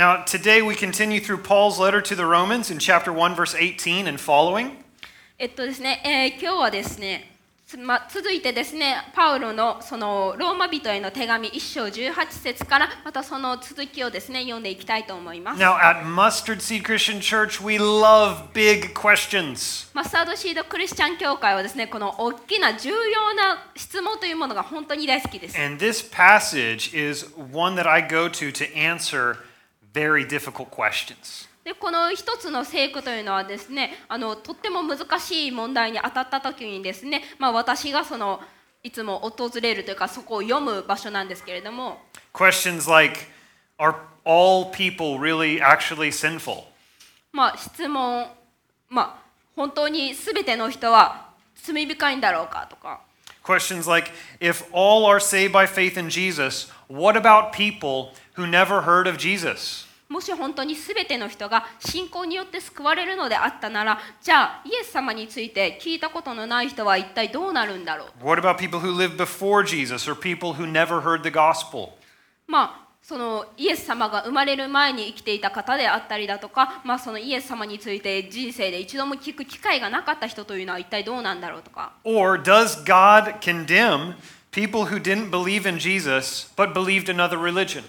Now, today we continue through Paul's letter to the Romans in chapter 1, verse 18 and following. えっとですね、えー今日はですね、つま、続いてですね、パウロのそのローマ人への手紙1章18節からまたその続きをですね、読んでいきたいと思います。Now, at Mustard Seed Christian Church, we love big questions. マスタードシードクリスチャン教会はですね、この大きな重要な質問というものが本当に大好きです。And this passage is one that I go to to answer very difficult questions. でこの一つの聖句というのはですねあのとっても難しい問題に当たった時にですね、まあ、私がそのいつも訪れるというかそこを読む場所なんですけれども Questions like Are all people really actually sinful? まあ質問まあ本当に全ての人は罪深いんだろうかとか Questions like If all are saved by faith in Jesus, what about people who never heard of Jesus? もし本当に全ての人が信仰によって救われるのであったならじゃあイエス様について聞いたことのない人は一体どうなるんだろう What about people who lived before Jesus or people who never heard the gospel? まあそのイエス様が生まれる前に生きていた方であったりだとか、まあ、そのイエス様について人生で一度も聞く機会がなかった人というのは一体どうなんだろうとか Or does God condemn people who didn't believe in Jesus but believed another religion?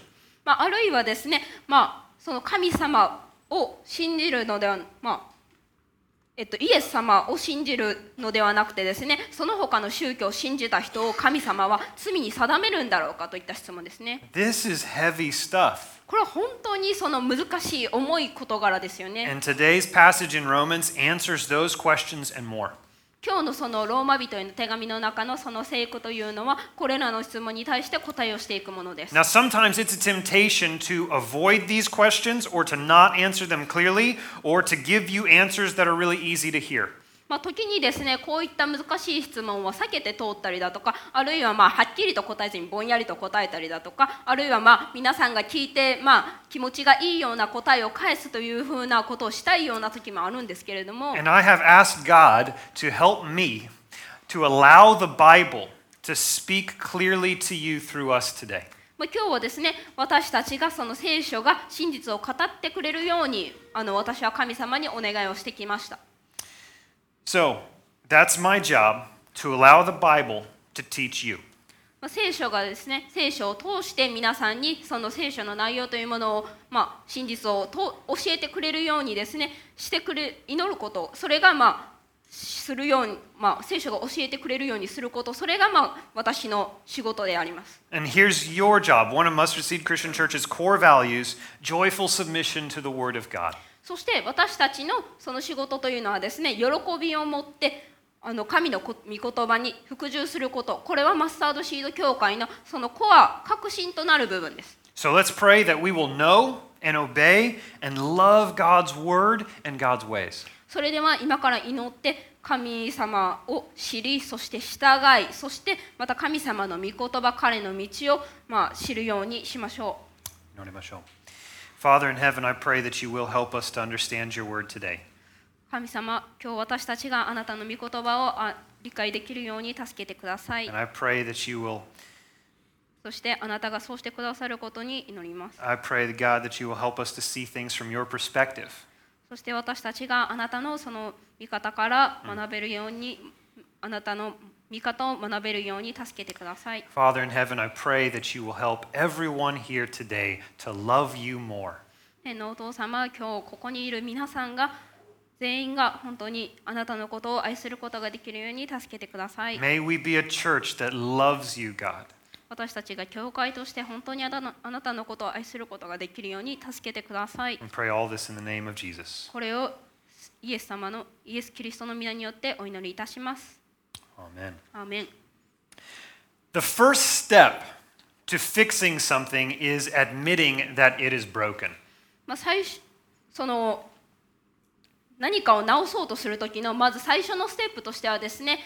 まあ、あるいはですね、まあ、その神様を信じるのでは、まあえっと、イエス様を信じるのではなくてですねその他の宗教を信じた人を神様は罪に定めるんだろうかといった質問ですね This is heavy stuff. これは本当にその難しい重い事柄ですよね And today's passage in Romans answers those questions and more. 今日のそのローマ人への手紙の中のその聖句というのはこれらの質問に対して答えをしていくものです。Now, sometimes it's a temptation to avoid these questions or to not answer them clearly or to give you answers that are really easy to hear. まあ、時にですねこういった難しい質問を避けて通ったりだとかあるいはまあはっきりと答えずにぼんやりと答えたりだとかあるいはまあ皆さんが聞いてまあ気持ちがいいような答えを返すというふうなことをしたいような時もあるんですけれども And I have asked God to help me to allow the Bible to speak clearly to you through us today. まあ、今日はですね私たちがその聖書が真実を語ってくれるようにあの私は神様にお願いをしてきました。So, that's my job to allow the Bible to teach you. まあ、聖書がですね聖書を通して皆さんにその聖書の内容というものを、まあ、真実をと教えてくれるようにですねしてくれ祈ることそれがまあするように、まあ、聖書が教えてくれるようにすることそれがまあ私の仕事であります。 And here's your job one of Mustard Seed Christian Church's core values joyful submission to the Word of God. そして私たちのその仕事というのはですね喜びを持ってあの神のこ御言葉に服従することこれはマスタードシード教会のそのコア核心となる部分です。So let's pray that we will know and obey and love God's Word and God's ways. それでは今から祈って神様を知りそして従いそしてまた神様の御言葉彼の道をまあ知るようにしましょ Father in heaven, I pray that you will help us to understand your word today. う神様今日私たちがあなたの御言葉をあ理解できるように助けてください And I pray that you will そしてあなたがそうしてくださることに祈ります I pray that God that you will help us to see things from your perspective. そして私たちがあなたのその見方から学べるように、あなたの見方を学べるように助けてください Father in heaven, I pray that you will help everyone here today to love you more. 天のお父様今日ここにいる皆さんが全員が本当にあなたのことを愛することができるように助けてください May we be a church that loves you, God. 私たちが教会として本当にあなたのことを愛することができるように助けてください And pray all this in the name of Jesus. これをイエス様のイエス・キリストの皆によってお祈りいたします Amen. アーメン The first step to fixing something is admitting that it is broken. まあ、最初その何かを直そうとする時のまず最初のステップとしてはですね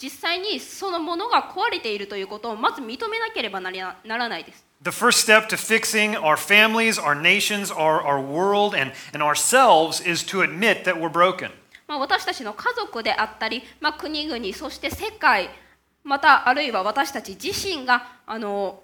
実際にそのものが壊れているということをまず認めなければなりなならないです。The first step to fixing our families, our nations, our, our world, and, and ourselves is to admit that we're broken. まあ、私たちの家族であったり、まあ、国々そして世界またあるいは私たち自身があの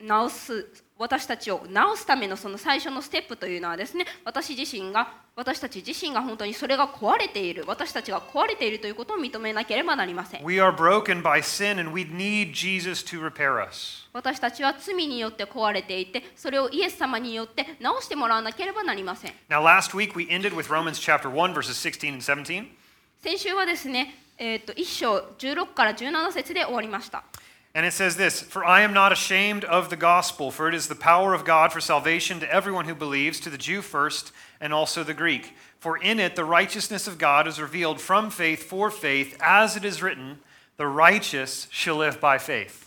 直す私たちを治すためのその最初のステップというのはですね私自身が私たち自身が本当にそれが壊れている私たちが壊れているということを認めなければなりません We are broken by sin and we need Jesus to repair us. 私たちは罪によって壊れていてそれをイエス様によって直してもらわなければなりません Now, last week we ended with Romans chapter 1, verses 16 and 17. 先週はですね、えー、と1章16から17節で終わりました And it says this For I am not ashamed of the gospel, for it is the power of God for salvation to everyone who believes, to the Jew first, and also the Greek. For in it the righteousness of God is revealed from faith for faith, as it is written, The righteous shall live by faith.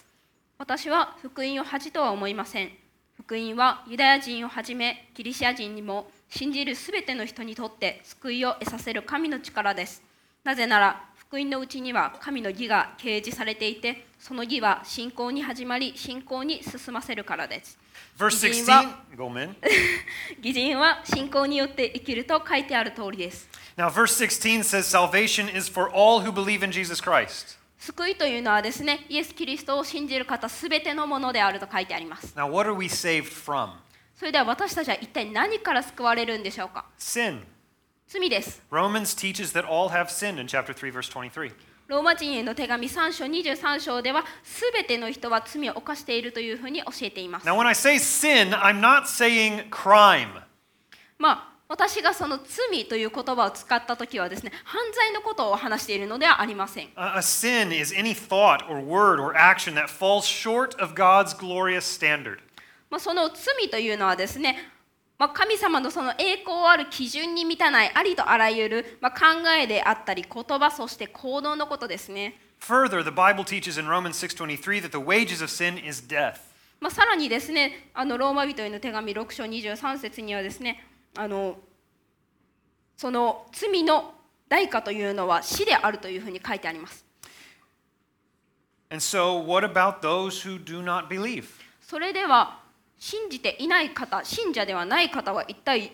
私は福音を恥とは思いません福音はユダヤ人をはじめギリシア人にも信じるすべての人にとって救いを得させる神の力ですなぜなら 福音のうちには神の義が掲示されていてその義は信仰に始まり信仰に進ませるからです Verse 義人 16, は go men. 義人は信仰によって生きると書いてある通りです Now, verse 16 says, Salvation is for all who believe in Jesus Christ. 救いというのはですねイエス・キリストを信じる方すべてのものであると書いてあります Now, what are we saved from? それでは私たちは一体何から救われるんでしょうか？Sin. 罪です Romans teaches that all have sinned in chapter 3, verse 23. ローマ人への手紙3章23章ではすべての人は罪を犯しているというふうに教えています Now, when I say sin, I'm not saying crime. まあ私がその罪という言葉を使った時はですね犯罪のことを話しているのではありません A a sin is any thought or word or action that falls short of God's glorious standard. まあ、その罪というのはですね、まあ、神様のその栄光ある基準に満たないありとあらゆる、まあ、考えであったり言葉そして行動のことですね、Further, the Bible teaches in Romans 6:23 that the wages of sin is death. まあ、さらにですねあのローマ人への手紙6章23節にはですねあのその罪の代価というのは死であるというふうに書いてあります。And so, what about those who do not believe? それでは信じていない方信者ではない方は一体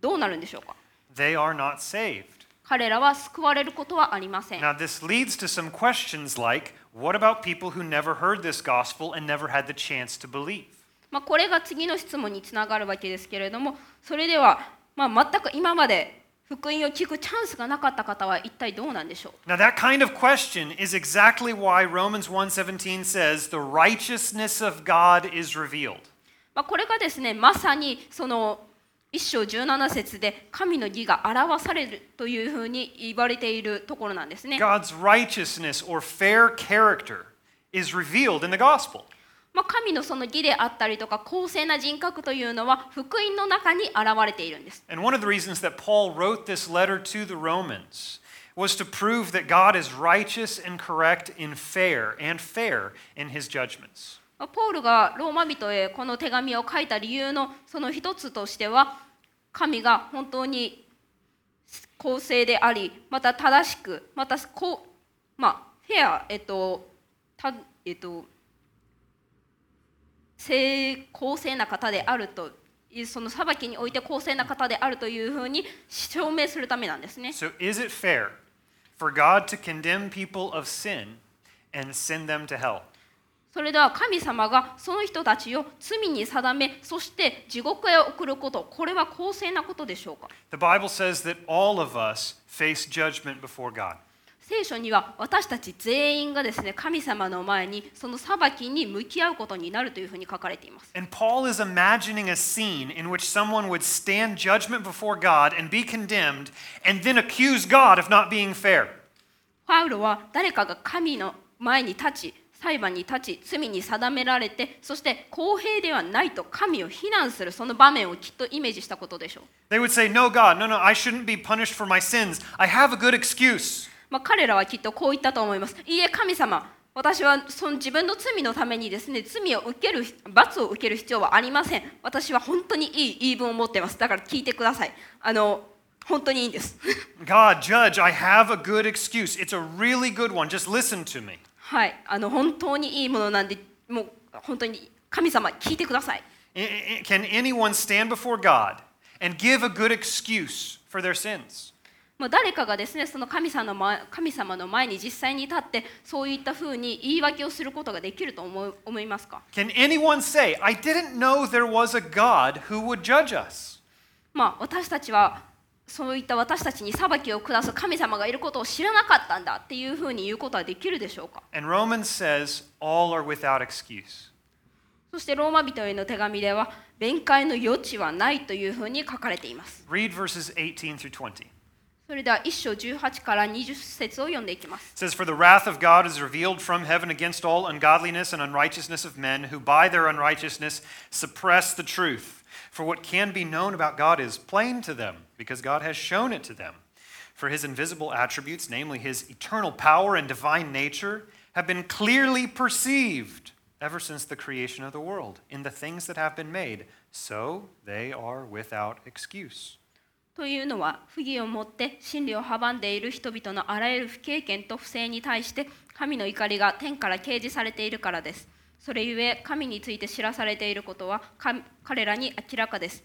どうなるんでしょうか They are not saved. 彼らは救われることはありません。Now, this leads to some questions like what about people who never heard this gospel and never had the chance to believe? まあ、これが次の質問につながるわけですけれどもそれでは、まあ、全く今まで福音を聞くチャンスがなかった方は一体どうなんでしょう Now, that kind of question is exactly why Romans 1:17 says the righteousness of God is revealed. まあ、これがですねまさにその一章17節で神の義が表されるというふうに言われているところなんですね。God's righteousness or fair character is revealed in the gospel. まあ、神のその義であったりとか公正な人格というのは福音の中に現れているんです。And one of the reasons that Paul wrote this letter to the Romans was to prove that God is righteous and correct in fair and fair in his judgments. ポールがローマ人へこの手紙を書いた理由のその一つとしては神が本当に公正でありまた正しくまたこうまあフェアえっとたえっと正公正な方であるとその裁きにおいて公正な方であるというふうに証明するためなんですね。So is it fair for God to condemn people of sin and send them to hell? それでは神様がその人たちを罪に定めそして地獄へ送ることこれは公正なことでしょうか The Bible says that all of us face judgment before God. 聖書には私たち全員がですね神様の前にその裁きに向き合うことになるというふうに書かれています And Paul is imagining a scene in which someone would stand judgment before God and be condemned and then accuse God of not being fair. パウロは誰かが神の前に立ち裁判に立ち罪に定められてそして公平ではないと神を非難するその場面をきっとイメージしたことでしょう They would say, No, God, no, no, I shouldn't be punished for my sins. I have a good excuse. まあ、彼らはきっとこう言ったと思います。いいえ、神様、私はその自分の罪のためにですね、罪を受ける、罰を受ける必要はありません。私は本当にいい言い分を持っています。だから聞いてください。あの、本当にいいんです。God, judge, I have a good excuse. It's a really good one. Just listen to me. はい、あの、本当にいいものなんで、もう本当に神様、聞いてください。Can anyone stand before God and give a good excuse for their sins? ままあ、誰かがですねその神様の前神様の前に実際に立ってそういったふうに言い訳をすることができると思う思いますか Can anyone say, I didn't know there was a God who would judge us? まあ私たちはそういった私たちに裁きを下す神様がいることを知らなかったんだっていうふうに言うことはできるでしょうか And Romans says, all are without excuse. そしてローマ人への手紙では弁解の余地はないというふうに書かれています Read verses 18 through 20. それでは1章18から20節を読んでいきます It says, For the wrath of God is revealed from heaven against all ungodliness and unrighteousness of men who by their unrighteousness suppress the truth. For what can be known about God is plain to them, because God has shown it to them. For his invisible attributes, namely his eternal power and divine nature, have been clearly perceived ever since the creation of the world in the things that have been made. So they are without excuse. というのは不義をもって真理を阻んでいる人々のあらゆる不経験と不正に対して神の怒りが天から掲示されているからです。それゆえ神について知らされていることは神彼らに明らかです。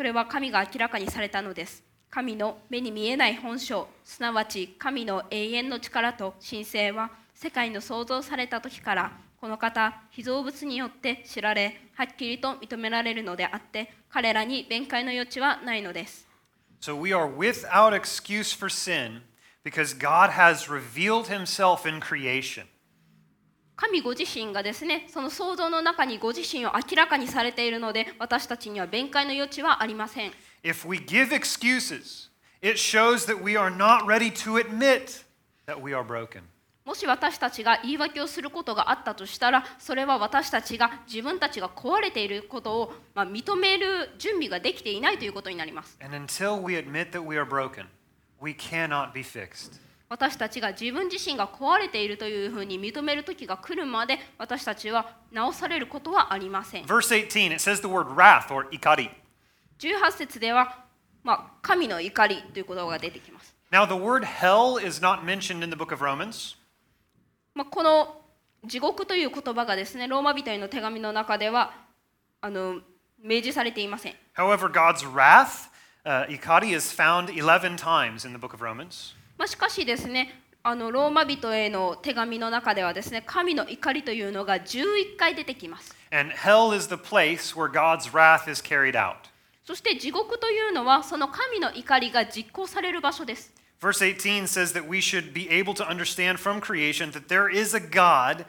それは神が明らかにされたのです。神の目に見えない本性、すなわち神の永遠の力と神聖は世界の創造された時からこの方、被造物によって知られ、はっきりと認められるのであって、彼らに弁解の余地はないのです。So we are without excuse for sin because God has revealed himself in creation. 神ご自身がですね、その創造の中にご自身を明らかにされているので、私たちには弁解の余地はありません。If we give excuses, it shows that we are not ready to admit that we are broken. もし私たちが言い訳をすることがあったとしたら、それは私たちが自分たちが壊れていることを、まあ、認める準備ができていないということになります。And until we admit that we are broken, we cannot be fixed. 私たちが自分自身が壊れているというふうに認める時が来るまで私たちは直されることはありません。Verse 18, it says the word wrath or ikari. 18節では、まあ、神の怒りという言葉が出てきます。Now, the word hell is not mentioned in the book of Romans, まあ、この地獄という言葉がですね、ローマ人への手紙の中ではあの明示されていません。However, God's wrath, uh, ikari, is found 11 times in the book of Romans. まあ、しかしですね、あのローマ人への手紙の中ではですね、神の怒りというのが11回出てきます。And hell is the place where God's wrath is carried out. そして地獄というのはその神の怒りが実行される場所です。Verse 18 says that we should be able to understand from creation that there is a God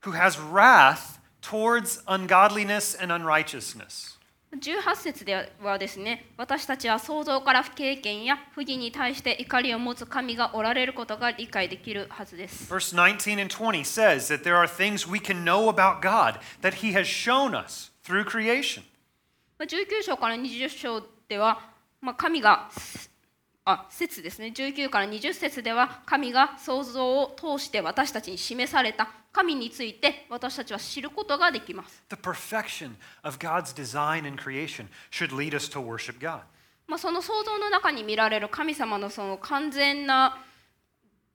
who has wrath towards ungodliness and unrighteousness. 18節ではですね私たちは創造から不経験や不義に対して怒りを持つ神がおられることが理解できるはずです Verse 19 and 20 says that there are things we can know about God that He has shown us through creation. まあ19章から20章では、まあ、神があ節ですね。19から20節では神が創造を通して私たちに示された。神について私たちは知ることができます。The perfection of God's design and creation should lead us to worship God. まあ、その創造の中に見られる神様のその完全な、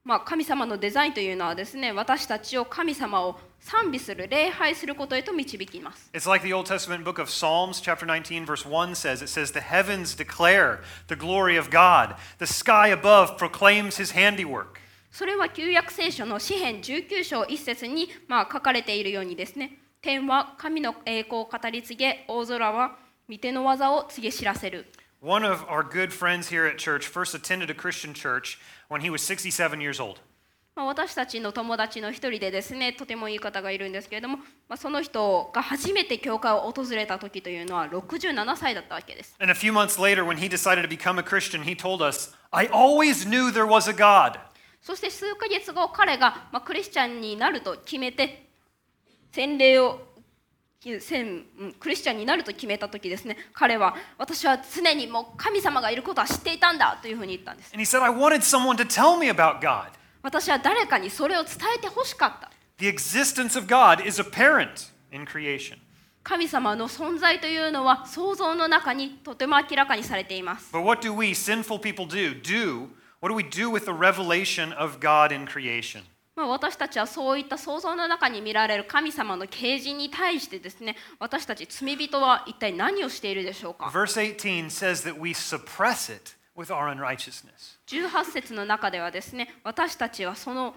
まあ、神様のデザインというのはですね私たちを神様を賛美する礼拝することへと導きます It's like the Old Testament book of Psalms, chapter 19, verse 1 says it says, The heavens declare the glory of God, the sky above proclaims his handiwork. それは旧約聖書の詩編19章1節に、まあ、書かれているようにですね天は神の栄光を語り継げ大空は御手の技を告げ知らせる One of our good friends here at church first attended a Christian church when he was 67 years old. まあ、私たちの友達の一人でですねとてもいい方がいるんですけれども、まあ、その人が初めて教会を訪れた時というのは67歳だったわけです And a few months later, when he decided to become a Christian, he told us, I always knew there was a God. そして数ヶ月後彼が、まあ、クリスチャンになると決めて洗礼をせんうん クリスチャンになると決めた時ですね彼は私は常にもう神様がいることは知っていたんだというふうに言ったんです And he said, I wanted someone to tell me about God. 私は誰かにそれを伝えてほしかった The existence of God is apparent in creation. 神様の存在というのは創造の中にとても明らかにされています But what do we, sinful people, do? Do what do we do with the revelation of God in creation? まあ、私たちはそういった創造の中に見られる神様の啓示に対してですね私たち罪人は一体何をしているでしょうか Verse 18 says that we suppress it with our unrighteousness. 18節の中ではですね私たちはその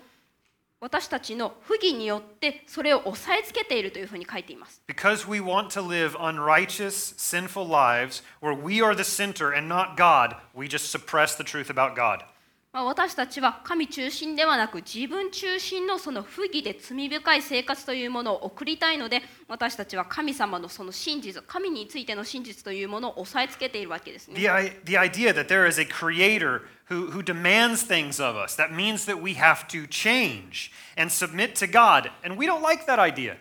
私たちの不義によってそれを押さえつけているというふうに書いています Because we want to live unrighteous, sinful lives where we are the center and not God, we just suppress the truth about God. まあ、私たちは神中心ではなく自分中心のその不義で罪深い生活というものを送りたいので私たちは神様のその真実神についての真実というものを押さえつけているわけですね The, the idea that there is a creator who, who demands things of us, that means that we have to change and submit to God. And we don't like that idea.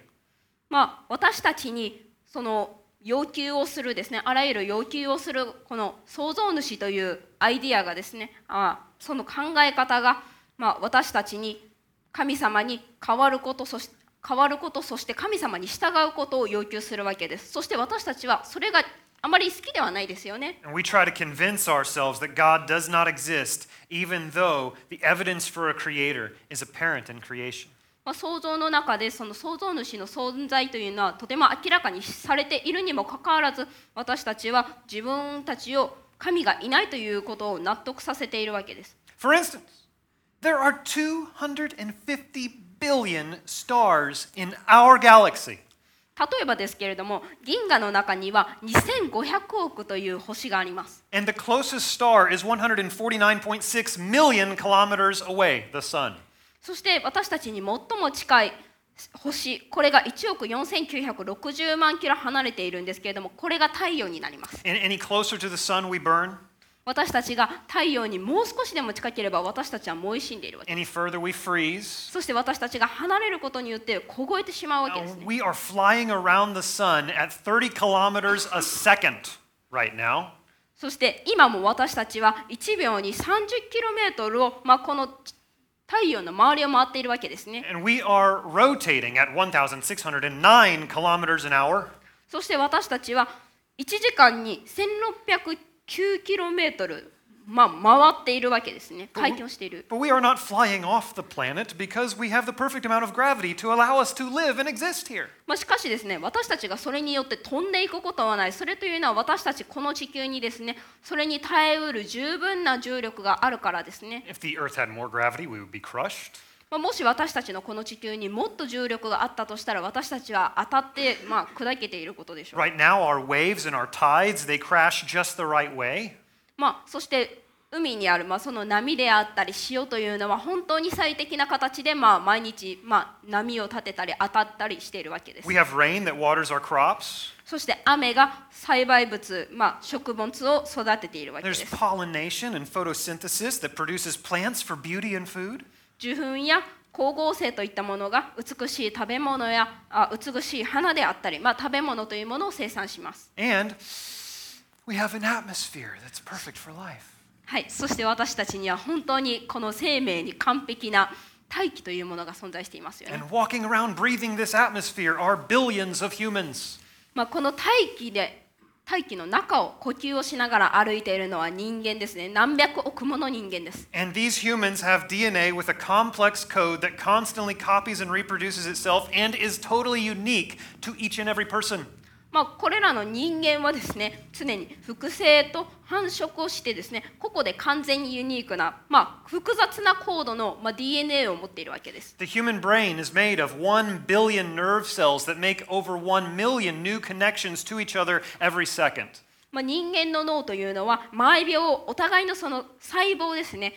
まあ、私たちにその要求をするですねあらゆる要求をするこの創造主というアイディアがですねあその考え方が、まあ、私たちに神様に変わることそして変わることそして神様に従うことを要求するわけですそして私たちはそれがあまり好きではないですよね And we try to convince ourselves that God does not exist, even though the evidence for a creator is apparent in creation. まあ、創造の中でその創造主の存在というのはとても明らかにされているにもかかわらず私たちは自分たちを神がいないということを納得させているわけです。For instance, there are 250 billion stars in our galaxy. 例えばですけれども銀河の中には2500億という星があります。And the closest star is 149.6 million kilometers away, the sun. そして私たちに最も近い星これが1億4960万キロ離れているんですけれどもこれが太陽になります。And any closer to the sun, we burn? 私たちが太陽にもう少しでも近ければ私たちは燃え死んでいるわけです Any further, we freeze? そして私たちが離れることによって凍えてしまうわけです Uh, ね。We are flying around the sun at 30 kilometers a second right now. そして今も私たちは1秒に 30km を、まあ、この太陽の周りを回っているわけですね。And we are rotating at 1,609 kilometers an hour. そして私たちは1時間に 1609km、まあ、回っているわけですね。回転をしている。But we are not flying off the planet because we have the perfect amount of gravity to allow us to live and exist here. まあ、しかしですね私たちがそれによって飛んでいくことはないそれというのは私たちこの地球にですねそれに耐えうる十分な重力があるからですね If the Earth had more gravity, we would be crushed. まあ、もし私たちのこの地球にもっと重力があったとしたら私たちは当たって、まあ、砕けていることでしょう、Right now, our waves and our tides, they crash just the right way. まあ、そして海にある、まあ、その波であったり潮というのは本当に最適な形で、まあ、毎日、まあ、波を立てたり当たったりしているわけです We have rain that waters our crops. そして雨が栽培物、まあ、食物を育てているわけで There's す pollination and photosynthesis that produces plants for beauty and food. 受粉や光合成といったものが美しい食べ物やあ美しい花であったり、まあ、食べ物というものを生産します。And we have an atmosphere that's perfect for life. はい、そして私たちには本当にこの生命に完璧な大気というものが存在していますよね。And walking around breathing this atmosphere are billions of humans. まあ、この大気で大気の中を呼吸をしながら歩いているのは人間ですね。何百億もの人間です。And these humans have DNA with a complex code that constantly copies and reproduces itself and is totally unique to each and every person. まあ、これらの人間はですね常に複製と繁殖をしてですね個々で完全にユニークな、まあ、複雑なコードの、まあ、DNA を持っているわけです。The human brain is made of 1 billion nerve cells that make over 1 million new connections to each other every second. まあ、人間の脳というのは毎秒お互いのその細胞ですね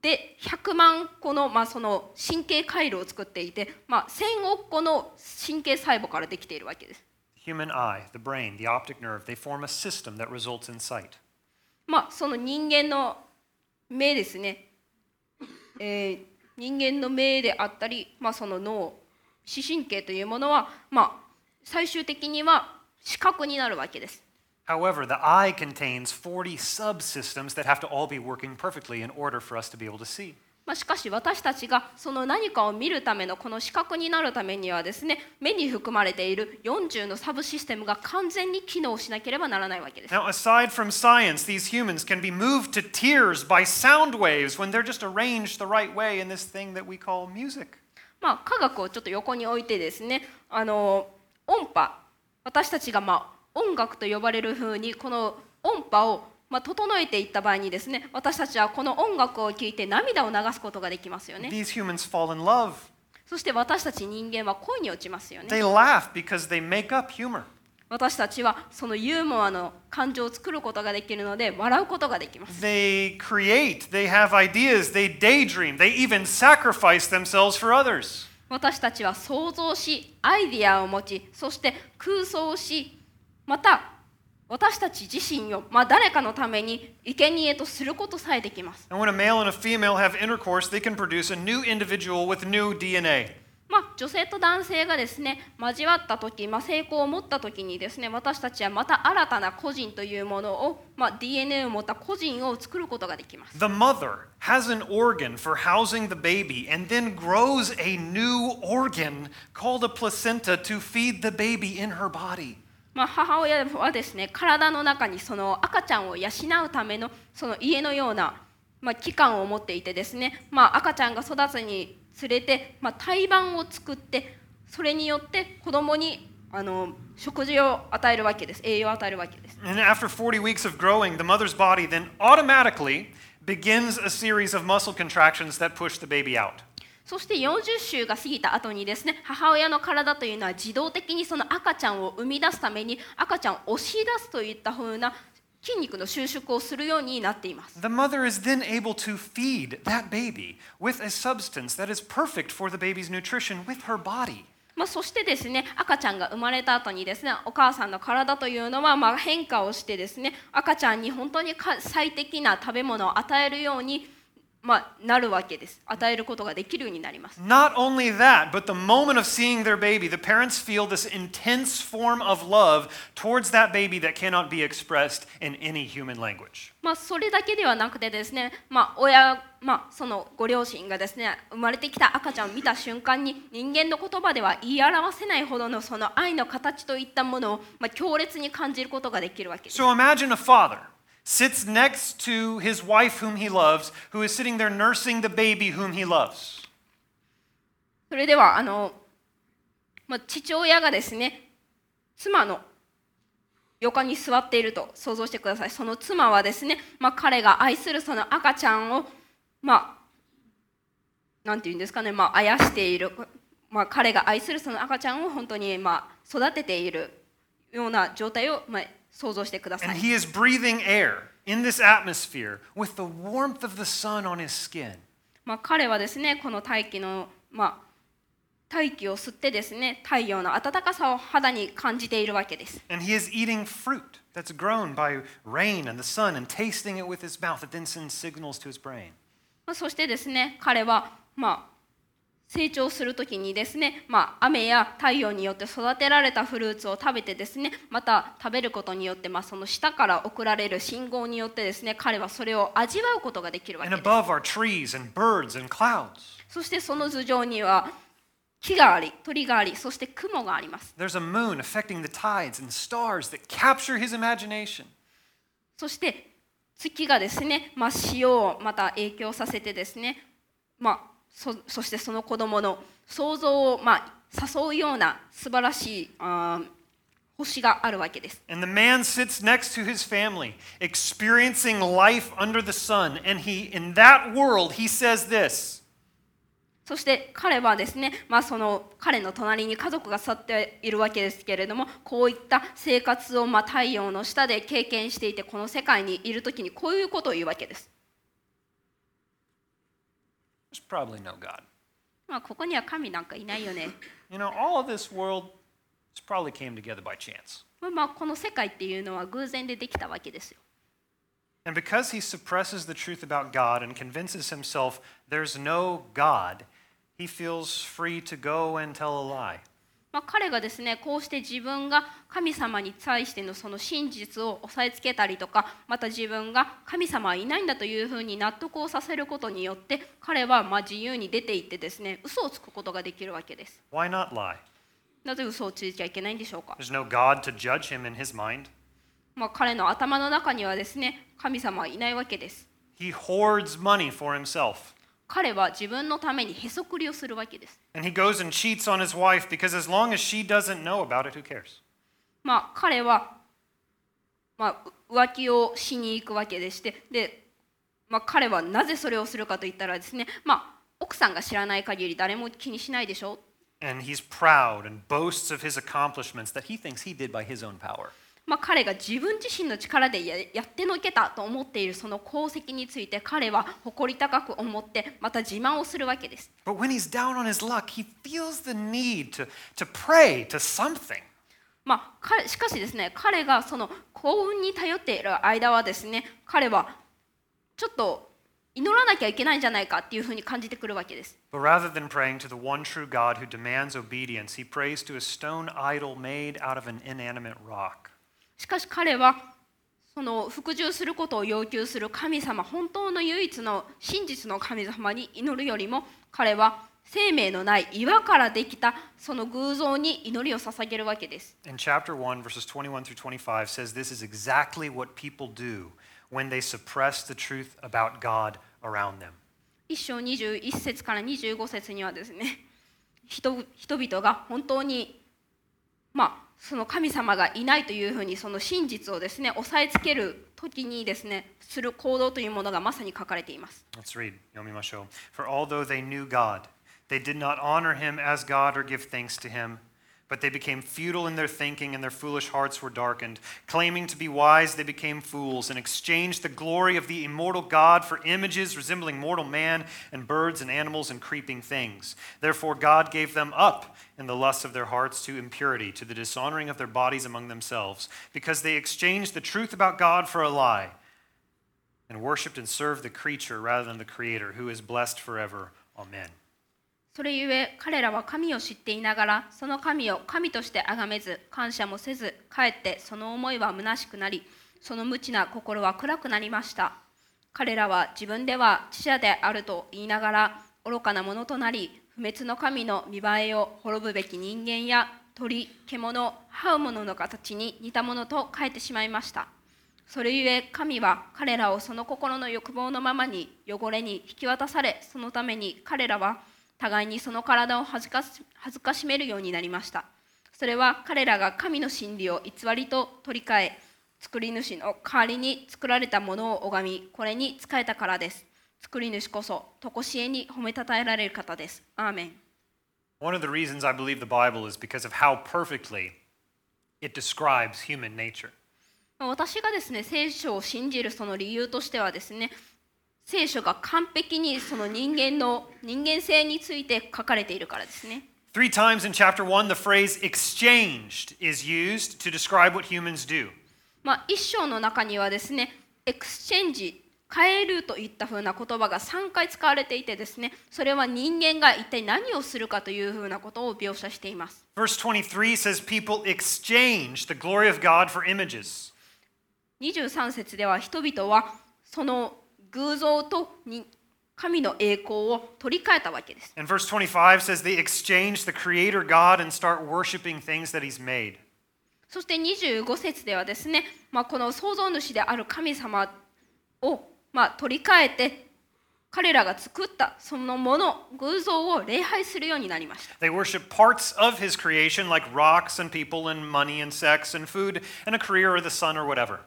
で100万個の,、まあその神経回路を作っていて、まあ、1000億個の神経細胞からできているわけです。Human eye, the brain, the optic nerve, they form a system that results in sight. まあ、その人間の目ですね、えー人間の目であったり、まあ、その脳視神経というものは、まあ、最終的には視覚になるわけです。 However, the eye contains 40 subsystems that have to all be working perfectly in order for us to be able to see. まあ、しかし私たちがその何かを見るためのこの視覚になるためにはですね目に含まれている40のサブシステムが完全に機能しなければならないわけです。Now, aside from science, these humans can be moved to tears by sound waves when they're just arranged the right way in this thing that we call music. まあ、科学をちょっと横に置いてですねあの音波私たちがまあ音楽と呼ばれる風にこの音波をまあ、整えていった場合にですね私たちはこの音楽を聴いて涙を流すことができますよね These humans fall in love. そして私たち人間は恋に落ちますよね They laugh because they make up humor. 私たちはそのユーモアの感情を作ることができるので笑うことができます They create, they have ideas, they daydream, they even sacrifice themselves for others. 私たちは想像しアイディアを持ちそして空想しまた私たち自身を、まあ、誰かのために生贄とすることさえできます、And when a male and a female have intercourse, they can produce a new individual with new DNA. まあ、女性と男性がですね交わった時、まあ、成功を持った時にですね私たちはまた新たな個人というものを、まあ、DNA を持った個人を作ることができます。The mother has an organ for housing the baby and then grows a new organ called a placenta to feed the baby in her body. まあ、母親はですね体の中にその赤ちゃんを養うためのその家のような、まあ、器官を持っていてですね、まあ、赤ちゃんが育つにつれて、まあ、胎盤を作ってそれによって子供にあの食事を与えるわけです栄養を与えるわけです And after 40 weeks of growing, the mother's body then automatically begins a series of muscle contractions that push the baby out. そして40週が過ぎた後にですね母親の体というのは自動的にその赤ちゃんを生み出すために赤ちゃんを押し出すといった風な筋肉の収縮をするようになっています The mother is then able to feed that baby with a substance that is perfect for the baby's nutrition with her body. まあ、そしてですね赤ちゃんが生まれた後にですねお母さんの体というのはまあ変化をしてですね赤ちゃんに本当にか最適な食べ物を与えるように、まあ、なるわけです与えることができるようになります Not only that, but the moment of seeing their baby, the parents feel this intense form of love towards that baby that cannot be expressed in any human language. まあ、それだけではなくてですね、まあ、親、まあ、そのご両親がですね生まれてきた赤ちゃんを見た瞬間に人間の言葉では言い表せないほどのその愛の形といったものを、まあ、強烈に感じることができるわけです。So imagine a father sits next to his wife whom he loves, who is sitting there nursing the baby whom he loves. それではあの、まあ、父親がですね妻の横に座っていると想像してくださいその妻はですね、まあ、彼が愛するその赤ちゃんをまあなんていうんですかね、まあ、あやしている、まあ、彼が愛するその赤ちゃんを本当にまあ育てているような状態をまあ想像してくださ And い。he is breathing air in this atmosphere with the warmth of the sun on his skin. まあ、彼はですねこの大気の、まあ、大気を吸ってですね太陽の暖かさを肌に感じているわけです。And he is eating fruit that's grown by rain and the sun and tasting it with his mouth that then sends signals to his brain. まあそしてですね彼は、まあ、成長する時にですね、まあ、雨や太陽によって育てられたフルーツを食べてですねまた食べることによって、まあ、その下から送られる信号によってですね彼はそれを味わうことができるわけ And です。above are trees and birds and clouds. そしてその頭上には木があり鳥がありそして雲があります。There's a moon affecting the tides and stars that capture his imagination. そして月がですね、まあ、潮をまた影響させてですね、まあ、そそしてその子供の想像を、まあ、誘うような素晴らしいあー星があるわけです。And the man sits next to his family, experiencing life under the sun. And he, in that world, he says this そして彼はですね、まあ、その彼の隣に家族が去っているわけですけれどもこういった生活をまあ太陽の下で経験していてこの世界にいる時にこういうことを言うわけです。There's probably no God. まあ、ここには神なんかいないよね。 You know, all of this world just probably came together by chance. まあまあ、この世界っていうのは偶然でできたわけですよ。 And because he suppresses the truth about God and convinces himself there's no God, he feels free to go and tell a lie. まあ、彼がですねこうして自分が神様に対してのその真実を押さえつけたりとかまた自分が神様はいないんだというふうに納得をさせることによって彼はまあ自由に出て行ってですね嘘をつくことができるわけです Why not lie? なぜ嘘をついちゃいけないんでしょうか、There's no God to judge him in his mind. まあ、彼の頭の中にはですね神様はいないわけです He hoards money for himself. 彼は自分のためにへそくりをするわけです。As as it, まあ彼は、まあ、浮気をしに行くわけでして、でまあ、彼はなぜそれをするかといったらですね、まあ、奥さんが知らない限り誰も気にしないでしょう。And he's proud and boasts of his accomplishments that he thinks he did by his own power. まあ、彼が自分自身の力でや,ってのけたと思っているその功績について彼は誇り高く思ってまた自慢をするわけです。まあ、しかしですね、彼がその幸運に頼っている間はですね、彼はちょっと祈らなきゃいけないんじゃないかっていうふうに感じてくるわけです。But rather than praying to the one true God who demands obedience, he prays to a stone idol made out of an inanimate rock. しかし彼はその服従することを要求する神様本当の唯一の真実の神様に祈るよりも彼は生命のない岩からできたその偶像に祈りを捧げるわけです。In chapter 1, verses 21 through 25 says this is exactly what people do when they suppress the truth about God around them. 一章21節から25節にはですね人人々が本当にまあその神様がいないというふうにその真実をですね押さえつける時にですねする行動というものがまさに書かれています。Let's read. 読みましょう For although they knew God, they did not honor him as God or give thanks to him. But they became futile in their thinking, and their foolish hearts were darkened. Claiming to be wise, they became fools, and exchanged the glory of the immortal God for images resembling mortal man, and birds, and animals, and creeping things. Therefore, God gave them up in the lusts of their hearts to impurity, to the dishonoring of their bodies among themselves, because they exchanged the truth about God for a lie and worshiped and served the creature rather than the Creator, who is blessed forever. Amen. それゆえ彼らは神を知っていながらその神を神として崇めず感謝もせずかえってその思いは虚しくなりその無知な心は暗くなりました。彼らは自分では知者であると言いながら愚かなものとなり不滅の神の見栄えを滅ぶべき人間や鳥獣這うものの形に似たものと変えてしまいました。それゆえ神は彼らをその心の欲望のままに汚れに引き渡されそのために彼らは互いにその体を恥ずかし恥ずかしめるようになりました。それは彼らが神の真理を偽りと取り替え作り主の代わりに作られたものを拝みこれに仕えたからです。作り主こそ常しえに褒めたたえられる方です。アーメン。One of the reasons I believe the Bible is because of how perfectly it describes human nature. まあ私がですね聖書を信じるその理由としてはですね聖書が完璧にその人間の人間性について書かれているからですね Three times in chapter 1, the phrase exchanged is used to describe what humans do. まあ一章の中にはですね exchange 変えるといったふうな言葉が3回使われていてですねそれは人間が一体何をするかというふうなことを描写しています Verse 23 says people exchanged the glory of God for images. 23節では人々はその偶像とに神の栄光を取り替えたわけです And verse 25 says they exchanged the creator God and start worshiping things that he's made. そして25節ではですね、まあ、この創造主である神様を、まあ、取り替えて彼らが作ったそのもの偶像を礼拝するようになりました They worship parts of his creation like rocks and people and money and sex and food and a career or the sun or whatever.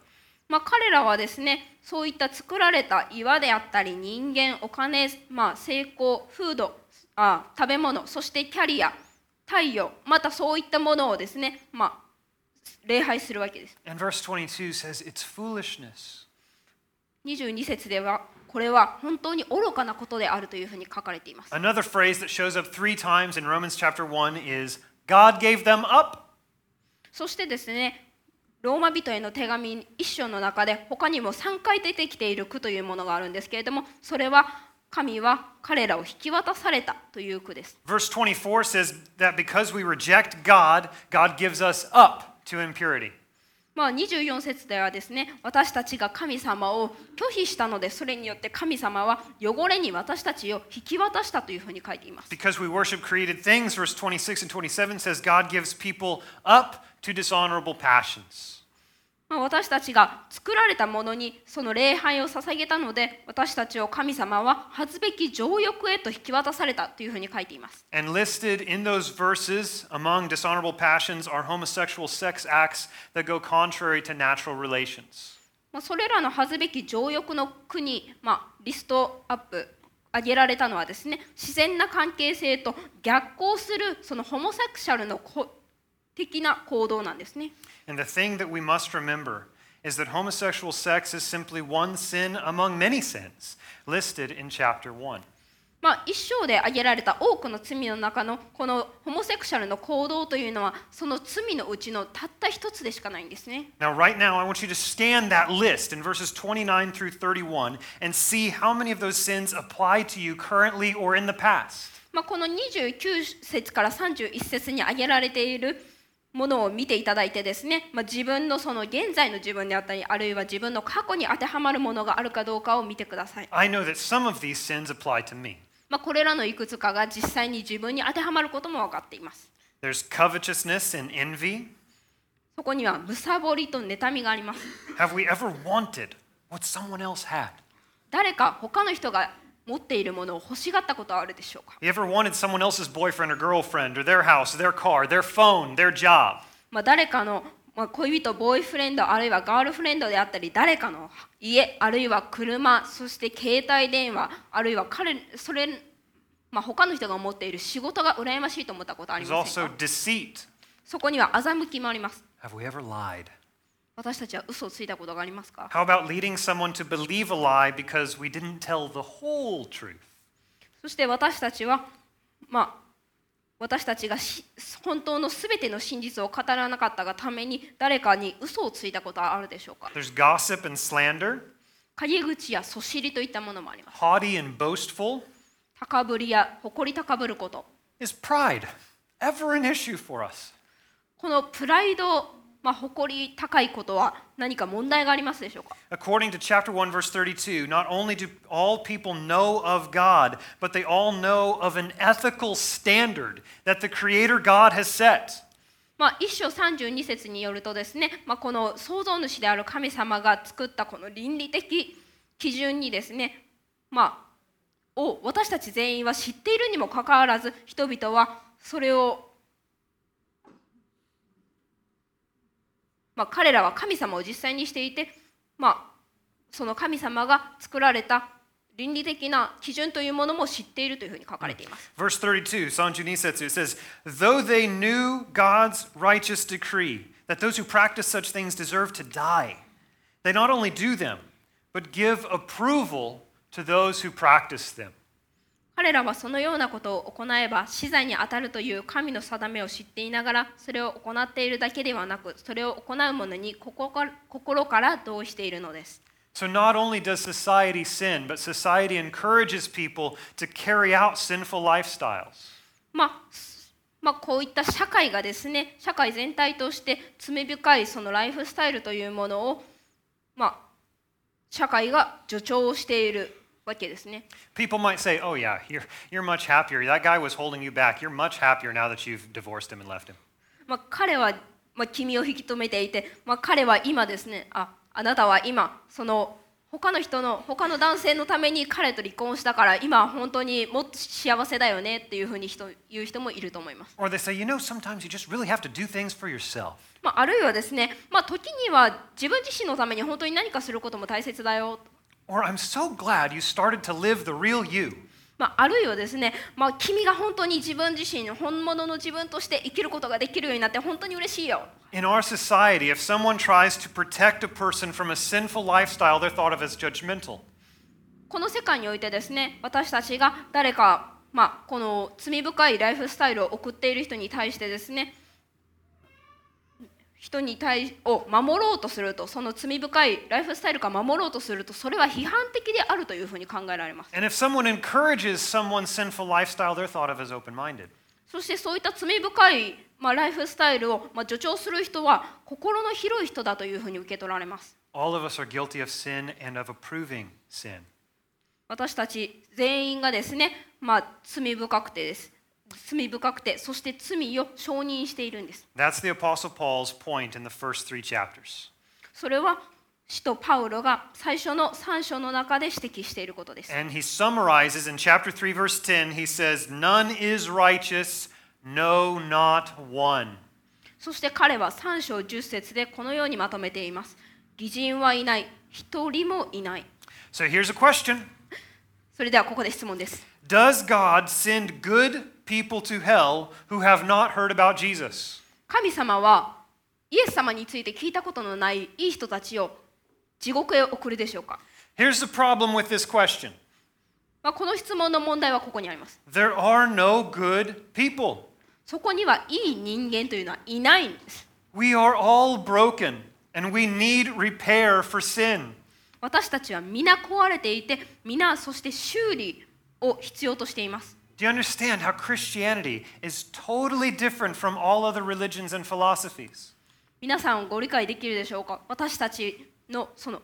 まあ、彼らはですねそういった作られた岩であったり人間お金、まあ、成功フードあ食べ物そしてキャリア太陽またそういったものをですね、まあ、礼拝するわけです And verse 22 says it's foolishness. 22節ではこれは本当に愚かなことであるというふうに書かれています Another phrase that shows up three times in Romans chapter 1 is God gave them up. そしてですねローマ人への手紙一章の中で他にも3回出てきている句というものがあるんですけれどもそれは神は彼らを引き渡されたという句です Verse 24 says that because we reject God, God gives us up to impurity. まあ、24節ではですね私たちが神様を拒否したのでそれによって神様は汚れに私たちを引き渡したというふうに書いています Because we worship created things, verse 26 and 27 says God gives people up to dishonorable passions. まあ、私たちが作られたものにその礼拝を捧げたので私たちを神様は恥ずべき情欲へと引き渡されたというふうに書いています And listed in those verses among dishonorable passions are homosexual sex acts that go contrary to natural relations. まあ、それらの恥ずべき情欲の国、まあ、リストアップ挙げられたのはですね自然な関係性と逆行するそのホモセクシャルのこ的な行動なんですね。And the thing that we must remember is that homosexual sex is simply one sin among many sins listed in chapter 1. まあ、一章で挙げられた多くの罪の中のこのホモセクシャルの行動というのはその罪のうちのたった一つでしかないんですね。Now, right now, I want you to scan that list in verses 29 through 31 and see how many of those sins apply to you currently or in the past. まあ、この29節から31節に挙げられているものを見ていただいてですね、まあ、自分のその現在の自分であったりあるいは自分の過去に当てはまるものがあるかどうかを見てください。I know that some of these sins apply to me. まあ、これらのいくつかが実際に自分に当てはまることも分かっています。There's covetousness and envy. そこにはむさぼりと妬みがあります。Have we ever wanted what someone else had? 誰か他の人が持っているものを欲しがったことはあるでしょうか？You ever wanted someone else's boyfriend or girlfriend or their house, their car, their phone, their job? まあ、誰かの、まあ、恋人、ボーイフレンド、あるいはガールフレンドであったり、誰かの家、あるいは車、そして携帯電話、あるいは彼、それ、まあ、他の人が持っている仕事が羨ましいと思ったことあり There's ません also か deceit. そこには欺きもあります。Have we ever lied? 私たちは嘘をついたことがありますか How about leading someone to believe a lie because we didn't tell the whole truth? そして私たちは、まあ、私たちがし本当のすべての真実を語らなかったがために誰かに嘘をついたことはあるでしょうか There's gossip and slander, 陰口やそしりといったものもあります。haughty and boastful. 高ぶりや誇り高ぶること。Is pride ever an issue for us? このプライド、まあ、誇り高いことは何か問題がありますでしょうか According to chapter 1, verse 32, not only do all people know of God, but they all know of an ethical standard that the Creator God has set. まあ、一章32節によるとですね、まあ、この創造主である神様が作ったこの倫理的基準にですね、まあ、を私たち全員は知っているにもかかわらず人々はそれを、まあ、彼らは神様を実際にしていて、まあ、その神様が作られた倫理的な基準というものも知っているというふうに書かれています。Verse 32, Sanju Nisetsu, it says, Though they knew God's righteous decree that those who practice such things deserve to die, they not only do them, but give approval to those who practice them. 彼らはそのようなことを行えば死罪に当たるという神の定めを知っていながらそれを行っているだけではなくそれを行う者に心から同意しているのです。So not only does society sin, but society encourages people to carry out sinful lifestyles. まあすまあ、こういった社会がですね社会全体として罪深いそのライフスタイルというものを、まあ、社会が助長しているわけですね。People might say, oh, yeah, you're, you're much happier. That guy was holding you back. You're much happier now that you've divorced him and left him. まあ、彼は、まあ、君を引き止めていて、まあ、彼は今ですねああなたは今その他の人の他の男性のために彼と離婚したから今は本当にもっと幸せだよねっていうふうに人言う人もいると思います、Or they say, you know, sometimes you just really have to do things for yourself. まあ、あるいはですね、まあ、時には自分自身のために本当に何かすることも大切だよ Or I'm so glad you started to live the real you. まあ、あるいはですね、まあ、君が本当に自分自身本物の自分として生きることができるようになって本当に嬉しいよ In our society, if someone tries to protect a person from a sinful lifestyle, they're thought of as judgmental. この世界においてですね私たちが誰か、まあ、この罪深いライフスタイルを送っている人に対してですね人に対を守ろうとするとその罪深いライフスタイルから守ろうとするとそれは批判的であるというふうに考えられます And if someone encourages someone's sinful lifestyle, they're thought of as open minded. そしてそういった罪深い、まあ、ライフスタイルを、まあ、助長する人は心の広い人だというふうに受け取られます All of us are guilty of sin and of approving sin. 私たち全員がですね、まあ、罪深くてです罪深くて、そして罪を承認しているんです。それは、使徒パウロが最初の3章の中で指摘していることです。そして彼は3章10節でこのようにまとめています。偽人はいない、一人もいない。それではここで質問です Does God send good people to hell who have not heard about Jesus? 神様はイエス様について聞いたことのないいい人たちを地獄へ送るでしょうか、Here's the problem with this question まあ、この質問の問題はここにあります there are no good people. そこにはいい人間というのはいないんです We are all broken and we need repair for sin. 私たちは皆壊れていて皆そして修理を必要としています Do you understand how Christianity is totally different from all other religions and philosophies? 皆さんご理解できるでしょうか私たちのその、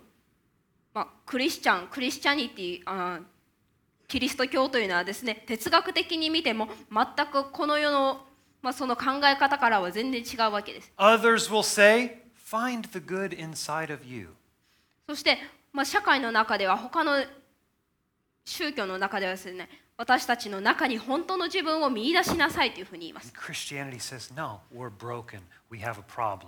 まあ、クリスチャンクリスチャニティあーキリスト教というのはですね哲学的に見ても全くこの世の、まあ、その考え方からは全然違うわけです Others will say, find the good inside of you. そして、まあ、社会の中では他の宗教の中ではですね私たちの中に本当の自分を見出しなさいというふうに言います Christianity says, no, we're broken. We have a problem.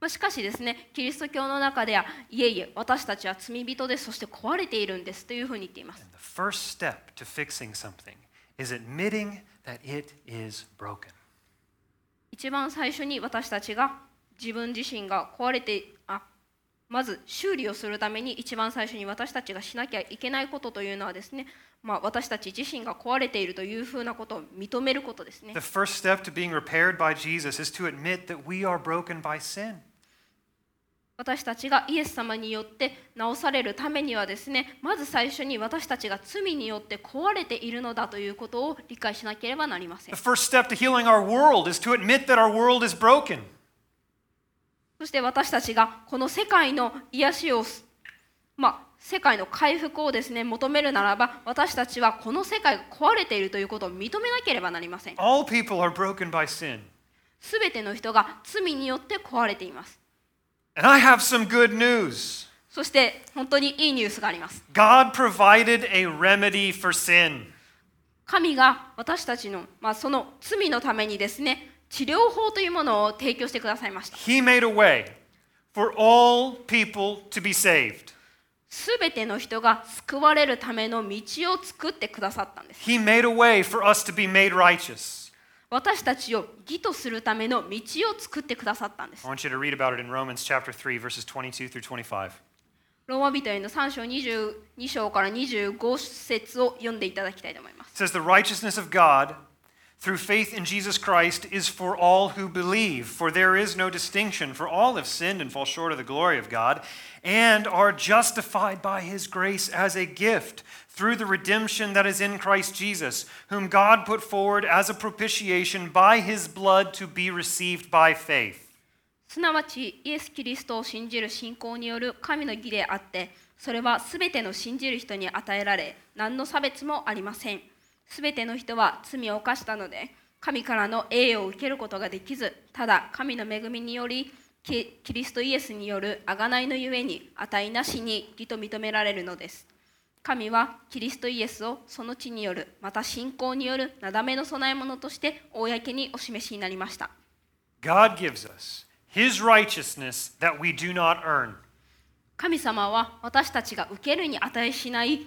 まあ、しかしですねキリスト教の中ではいえいえ私たちは罪人ですそして壊れているんですというふうに言っています the first step to fixing something is admitting that it is broken. 一番最初に私たちが自分自身が壊れてあまず修理をするために一番最初に私たちがしなきゃいけないことというのはですね、まあ、私たち自身が壊れているというふうなことを認めることですね The first step to being repaired by Jesus is to admit that we are broken by sin. 私たちがイエス様によって治されるためにはですねまず最初に私たちが罪によって壊れているのだということを理解しなければなりません The first step to healing our world is to admit that our world is broken. そして私たちがこの世界の癒しをすまあ世界の回復をですね求めるならば私たちはこの世界が壊れているということを認めなければなりません All people are broken by sin. すべての人が罪によって壊れています And I have some good news. そして本当にいいニュースがあります God provided a remedy for sin. 神が私たちの、まあ、その罪のためにですね治療法というものを提供してくださいました He made a way for all people to be saved. すべての人が救われるための道を作ってくださったんです He made a way for us to be made righteous. 私たちを義とするための道を作ってくださったんです I want you to read about it in Romans chapter 3, verses 22 through 25. ローマ人への3章22章から25節を読んでいただきたいと思います。It says, The righteousness of God through faith in Jesus Christ is for all who believe, for there is no distinction, for all have sinned and fall short of the glory of God, and are justified by his grace as a gift through the redemption that is in Christ Jesus, whom God put forward as a propitiation by his blood to be received by faith. すなわち、イエス・キリストを信じる信仰による神の義であって、それはすべての信じる人に与えられ、何の差別もありません。 すべての人は罪を犯したので、神からの栄誉を受けることができず、ただ神の恵みにより、キキリストイエスによる贖いのゆえに、値なしに義と認められるのです。神はキリストイエスをその地による、また信仰によるなだめの供え物として公にお示しになりました。God gives us his righteousness that we do not earn. 神様は私たちが受けるに値しない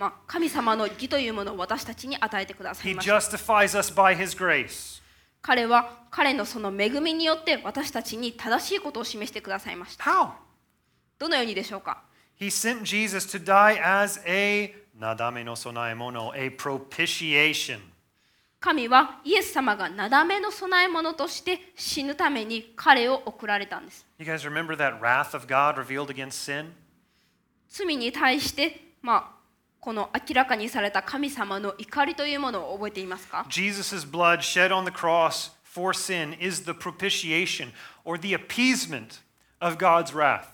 まあ、神様の義というものを私たちに与えてくださ He いました。justifies us by his grace. 彼は彼のその恵みによって私たちに正しいことを示してくださいました。How? どのようにでしょうか He sent Jesus to die as a nadame no sonaemono, a propitiation. 神はイエス様がなだめの供え物として死ぬために彼を送られたんです。You guys remember that wrath of God revealed against sin? 罪に対して、まあ、この明らかにされた神様の怒りというものを覚えていますか Jesus' blood shed on the cross for sin is the propitiation or the appeasement of God's wrath.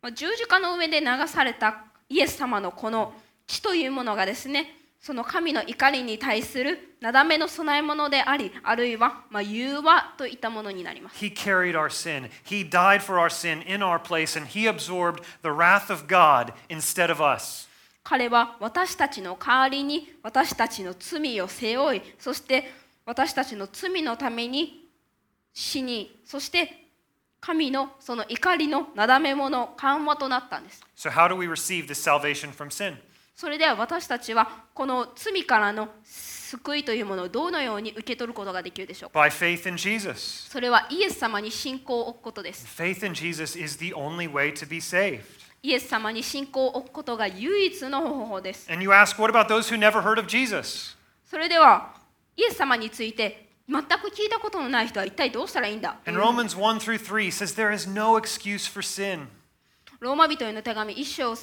まあ十字架の上で流されたイエス様のこの血というものがですねその神の怒りに対するなだめの供え物でありあるいはまあ融和といったものになります He carried our sin. He died for our sin in our place, and He absorbed the wrath of God instead of us. 彼は私たちの代わりに私たちの罪を背負いそして私たちの罪のために死にそして神のその怒りのなだめ者緩和となったんです So, how do we receive this salvation from sin? それでは私たちはこの罪からの救いというものをどのように受け取ることができるでしょうか？By faith in Jesus. それはイエス様に信仰を置くことです Faith in Jesus is the only way to be saved. イエス様に信仰を置くことが唯一の方法です。Ask, それでは、イエス様について全く聞いたことのない人は一体どうしたらいいんだ ?Romans ローマ人への手紙一章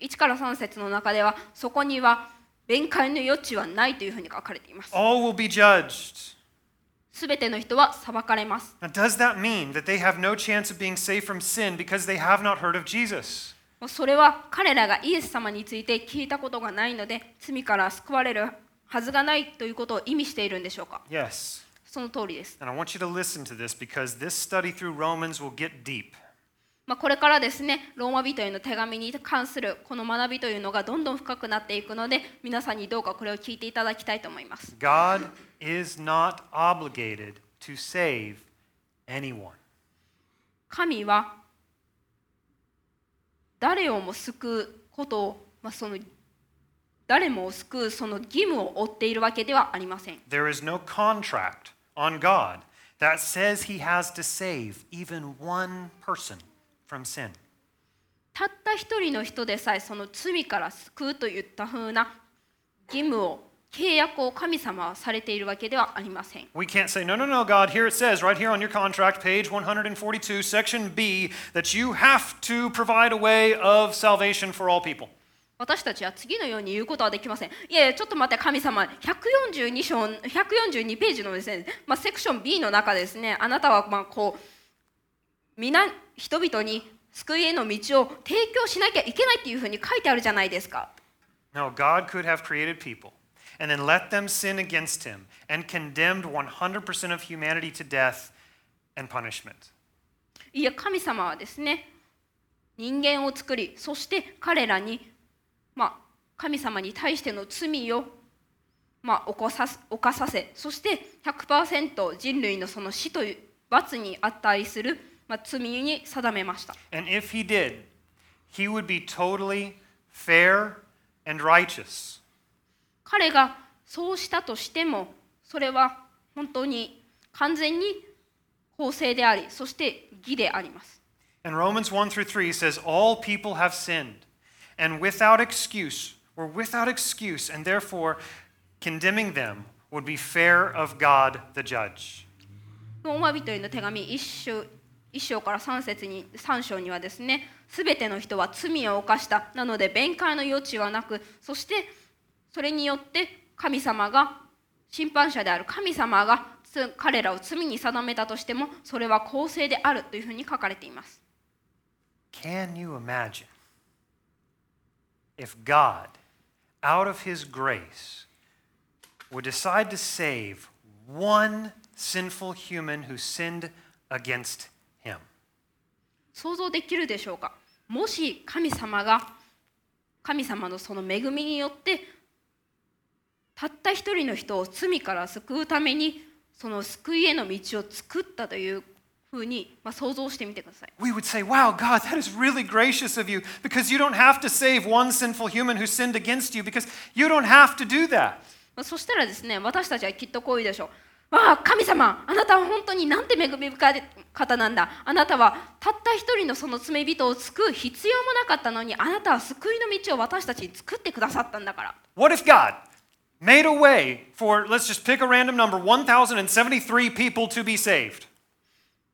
一から三節の中ではそこには弁解の余地はないというふうに書かれています。すべての人は裁かれます。それは彼らがイエス様について聞いたことがないので、罪から救われるはずがないということを意味しているんでしょうか？その通りです。まこれからですね、ローマ人への手紙に関するこの学びというのがどんどん深くなっていくので、皆さんにどうかこれを聞いていただきたいと思います。Is not obligated to save anyone. 神は誰をも救うことを、まあ、その誰もを救うその義務を負っているわけではありません There is no contract on God that says he has to save even one person from sin. たった一人の人でさえその罪から救うといったふうな義務を契約を神様はされているわけではありません We can't say, no, no, no, God, here it says, right here on your contract, page 142, section B, that you have to provide a way of salvation for all people. 私たちは次のように言うことはできません。いやいや、ちょっと待って、神様、142章、142ページのですね、まあ、セクション B の中ですね、あなたはまあこう、皆、人々に救いへの道を提供しなきゃいけないっていうふうに書いてあるじゃないですか。No, God could have created people and then let them sin against him and condemned 100% of humanity to death and punishment. いや、神様はですね、人間を作り、そして彼らに、まあ、神様に対しての罪を、まあ、起こさす犯させ、そして100%人類のその死という罰に値する、まあ、罪に定めました。And if he did, he would be totally fair and righteous. 彼がそうしたとしても、それは本当に完全に公正であり、そして義であります。And Romans 1 through 3 says, All people have sinned and without excuse, or without excuse, and therefore condemning them would be fair of God the judge. ローマ人への手紙1章 ,1 章から3節に3章にはですねすべての人は罪を犯したなので弁解の余地はなくそしてそれによって神様が審判者である神様がつ彼らを罪に定めたとしてもそれは公正であるというふうに書かれています Can you imagine if God, out of his grace, would decide to save one sinful human who sinned against him? 想像できるでしょうかもし神様が神様のその恵みによってたった一人の人を罪から救うためにその救いへの道を作ったというふうに、まあ、想像してみてください。We would say, Wow, God, that is really gracious of you because you don't have to save one sinful human who sinned against you because you don't have to do that. まあそしたらですね私たちはきっとこう言うでしょうわあ神様あなたは本当になんて恵み深い方なんだ。あなたはたった一人のその罪人を救う必要もなかったのにあなたは救いの道を私たちに作ってくださったんだから。What if God made a way for, let's just pick a random number, 1,073 people to be saved?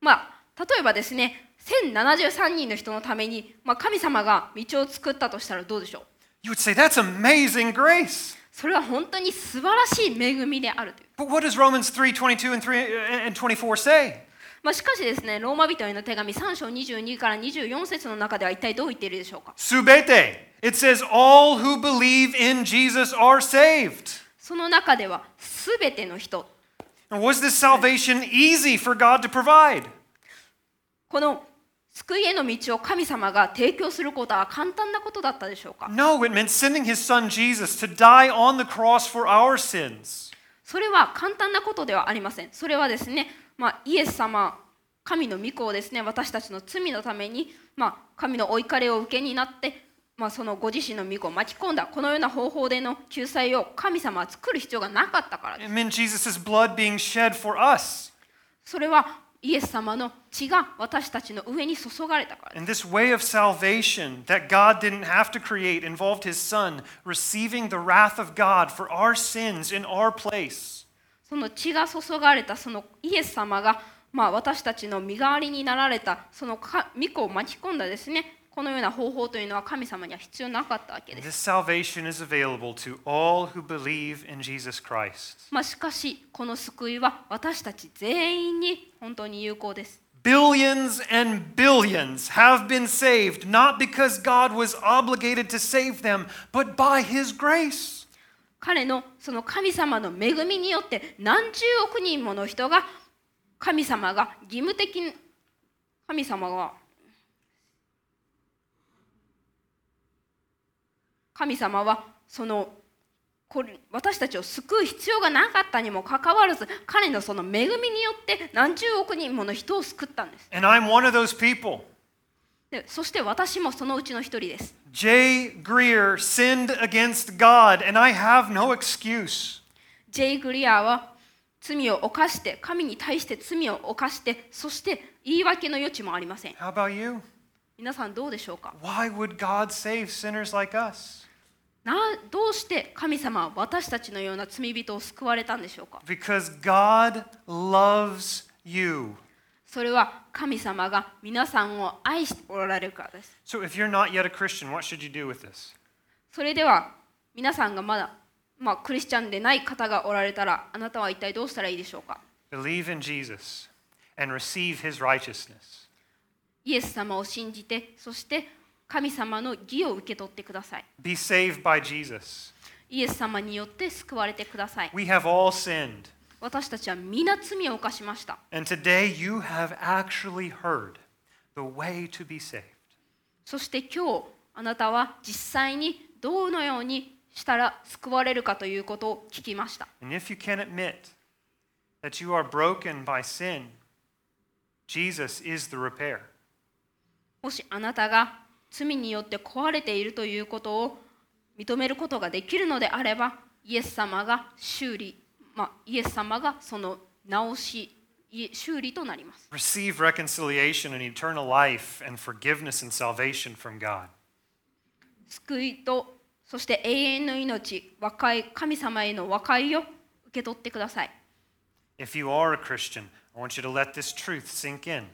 まあ例えばですね1073人の人のために、まあ、神様が道を作ったとしたらどうでしょう You would say, That's amazing grace. それは本当に素晴らしい恵みであるという、 But what does Romans 3 22 and, 3, and 24 say? まあ、しかしですねローマ人への手紙3章22から24節の中では一体どう言っているでしょうか Subete. It says, All who believe in Jesus are saved. その中では全ての人 was this salvation easy for God to provide? この救いへの道を神様が提供することは簡単なことだったでしょうか No, it meant sending his son Jesus to die on the cross for our sins. それは簡単なことではありませんそれはですね、まあ、イエス様神の御子をですね私たちの罪のために、まあ、神のお怒りを受けになって、まあ、そのご自身の御子を巻き込んだこのような方法での救済を神様は作る必要がなかったからです It meant Jesus' blood being shed for us. それはイエス様の血が私たちの上に注がれたから And this way of salvation that God didn't have to create involved his son receiving the wrath of God for our sins in our place. その血が注がれたそのイエス様が、ま、私たちの身代わりになられたその御子を巻き込んだですねこのような方法というのは神様には必要なかったわけです。ま、しかし、この救いは私たち全員に本当に有効です。Billions billions have been saved, not because God was obligated to save them, but by His grace. 彼のその神様の恵みによって何十億人もの人が神様が義務的に神様が神様はそのこれ私たちを救う必要がなかったにもかかわらず彼のその恵みによって何十億人もの人を救ったんです And I'm one of those people. でそして私もそのうちの一人です Jay Greer sinned against God, and I have no excuse. ジェイ・グリアーは罪を犯して神に対して罪を犯してそして言い訳の余地もありません How about you? 皆さんどうでしょうか Why would God save sinners like us? などうして神様は私たちのような罪人を救われたんでしょうか Because God loves you. それは神様が皆さんを愛しておられるからです So if you're not yet a Christian, what should you do with this? それでは皆さんがまだ、まあ、クリスチャンでない方がおられたらあなたは一体どうしたらいいでしょうか Believe in Jesus and receive his righteousness. イエス様を信じてそして神様の義を受け取ってください Be saved by Jesus. イエス様によって救われてください We have all sinned. 私たちは皆罪を犯しました。そして今日、あなたは実際にどのようにしたら救われるかということを聞きました。もしあなたが罪によって壊れているということを認めることができるのであれば、イエス様が修理。まあ、イエス様がその直し修理となります Receive reconciliation and eternal life and forgiveness and salvation from God. 救いとそして永遠の命和解神様への和解を受け取ってください If you are a Christian, I want you to let this truth sink in.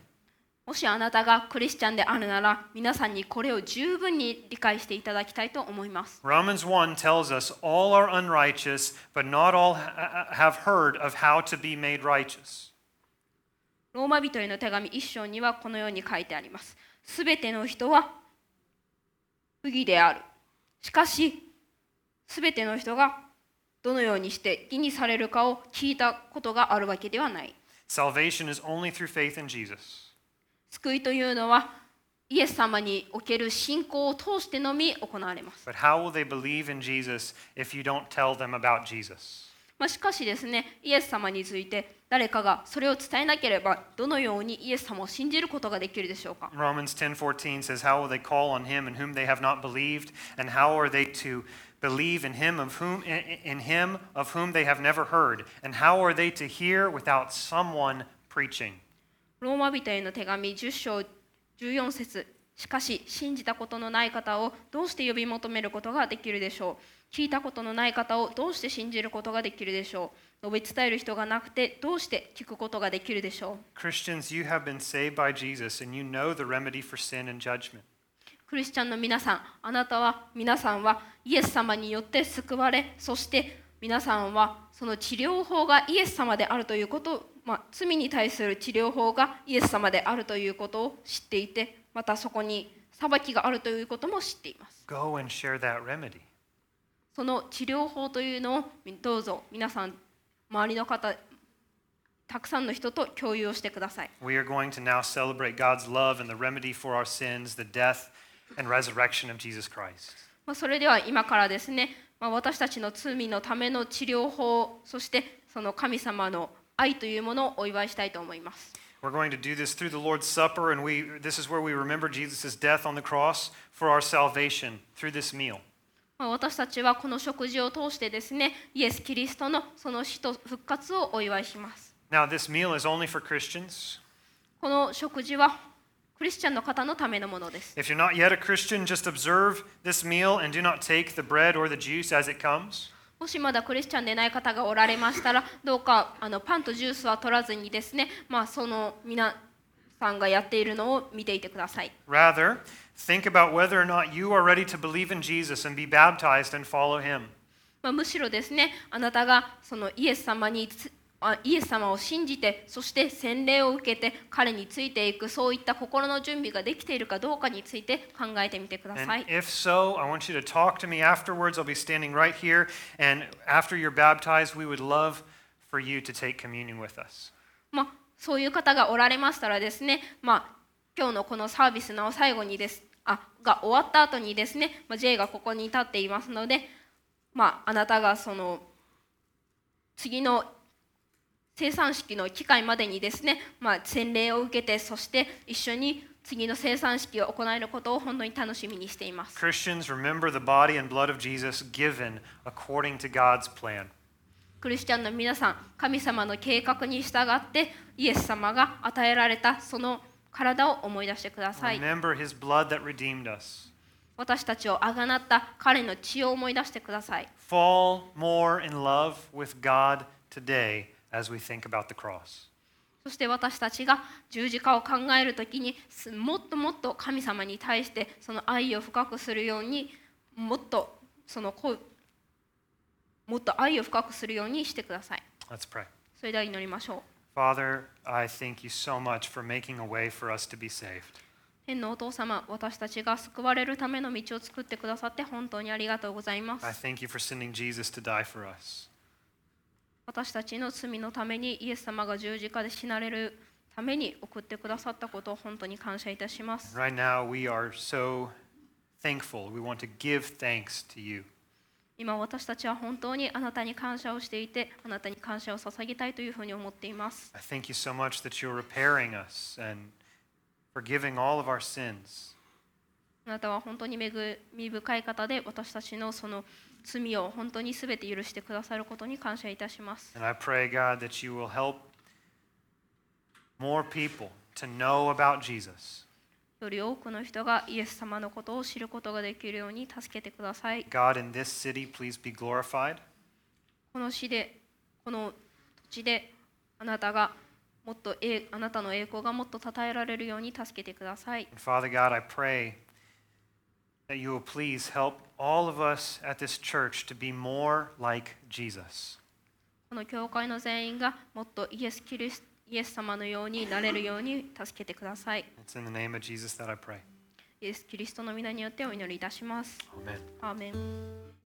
もしあなたがクリスチャンであるなら皆さんにこれを十分に理解していただきたいと思います Romans 1 tells us all are unrighteous, but not all ha- have heard of how to be made righteous. ローマ人への手紙一章にはこのように書いてあります。すべての人は不義である。しかし、すべての人がどのようにして義にされるかを聞いたことがあるわけではない。Salvation is only through faith in Jesus. 救いというのはイエス様における信仰を通してのみ行われます。But how will they believe in Jesus if you don't tell them about Jesus? まあ、しかしですね、イエス様について誰かがそれを伝えなければどのようにイエス様を信じることができるでしょうか Romans 10:14 says, "How will they call on him in whom they have not believed, and how are they to believe in him of whom in in him of whom they have never heard, and how are they to hear without someone preaching?" ローマ人への手紙10章14節。しかし信じたことのない方をどうして呼び求めることができるでしょう？聞いたことのない方をどうして信じることができるでしょう？述べ伝える人がなくてどうして聞くことができるでしょう？Christians, you have been saved by Jesus and you know the remedy for sin and judgment. クリスチャンの皆さんあなたは皆さんはイエス様によって救われそして皆さんはその治療法がイエス様であるということまあ、罪に対する治療法がイエス様であるということを知っていてまたそこに裁きがあるということも知っています Go and share that remedy. その治療法というのをどうぞ皆さん周りの方たくさんの人と共有をしてください We are going to now celebrate God's love and the remedy for our sins, the death and resurrection of Jesus Christ. まあ、それでは今からですね、まあ、私たちの罪のための治療法そしてその神様の愛というものをお祝いしたいと思います We're going to do this through the Lord's Supper, and we, this is where we remember Jesus' death on the cross for our salvation through this meal. まあ私たちはこの食事を通してですねイエス・キリストのその死と復活をお祝いします Now, this meal is only for Christians. この食事はクリスチャンの方のためのものです If you're not yet a Christian, just observe this meal and do not take the bread or the juice as it comes. もしまだクリスチャンでない方がおられましたらどうかあのパンとジュースは取らずにですねまあその皆さんがやっているのを見ていてください Rather, think about whether or not you are ready to believe in Jesus and be baptized and follow him. まあ、むしろですねあなたがそのイエス様にイエス様を信じてそして洗礼を受けて彼についていくそういった心の準備ができているかどうかについて考えてみてください if so, I want you to talk to me afterwards. I'll be standing right here. And after you're baptized, we would love for you to take communion with us. まあ、そういう方がおられましたらですね、まあ、今日のこのサービスの最後にですあが終わった後にですね、まあ、J がここに立っていますので、まあ、あなたがその次の生産式の機会までにですね、まあ、洗礼を受けてそして一緒に次の生産式を行えることを本当に楽しみにしています。Christians, remember the body and blood of Jesus given according to God's plan. クリスチャンの皆さん、神様の計画に従ってイエス様が与えられたその体を思い出してください。Remember his blood that redeemed us. 私たちをあがなった彼の血を思い出してください。Fall more in love with God today as we think about the cross. そして私たちが十字架を考えるときにすもっともっと神様に対してその愛を深くするようにもっとそのもっと愛を深くするようにしてください。Let's pray. それでは祈りましょう。Father, I thank you so much for making a way for us to be saved. 天のお父様、私たちが救われるための道を作ってくださって本当にありがとうございま I す。thank you for sending Jesus to die for us. 私たちの罪のためにイエス様が十字架で死なれるために送ってくださったことを本当に感謝いたします。Right now, we are so thankful. We want to give thanks to you. 今私たちは本当にあなたに感謝をしていてあなたに感謝を捧げたいというふうに思っています I thank you so much that you're repairing us and forgiving all of our sins. あなたは本当に恵み深い方で私たちのその罪を本当に全て許してくださることに感謝いたします And I pray, God, that you will help more people to know about Jesus. より多くの人がイエス様のことを知ることができるように助けてください God, in this city, please be glorified. この市でこの土地であなたがもっとえあなたの栄光がもっと称えられるように助けてください And Father God, I pray この教会の全員がもっとイエス・様のようになれるように助けてください。イエス・キリストの皆によってお祈りいたします。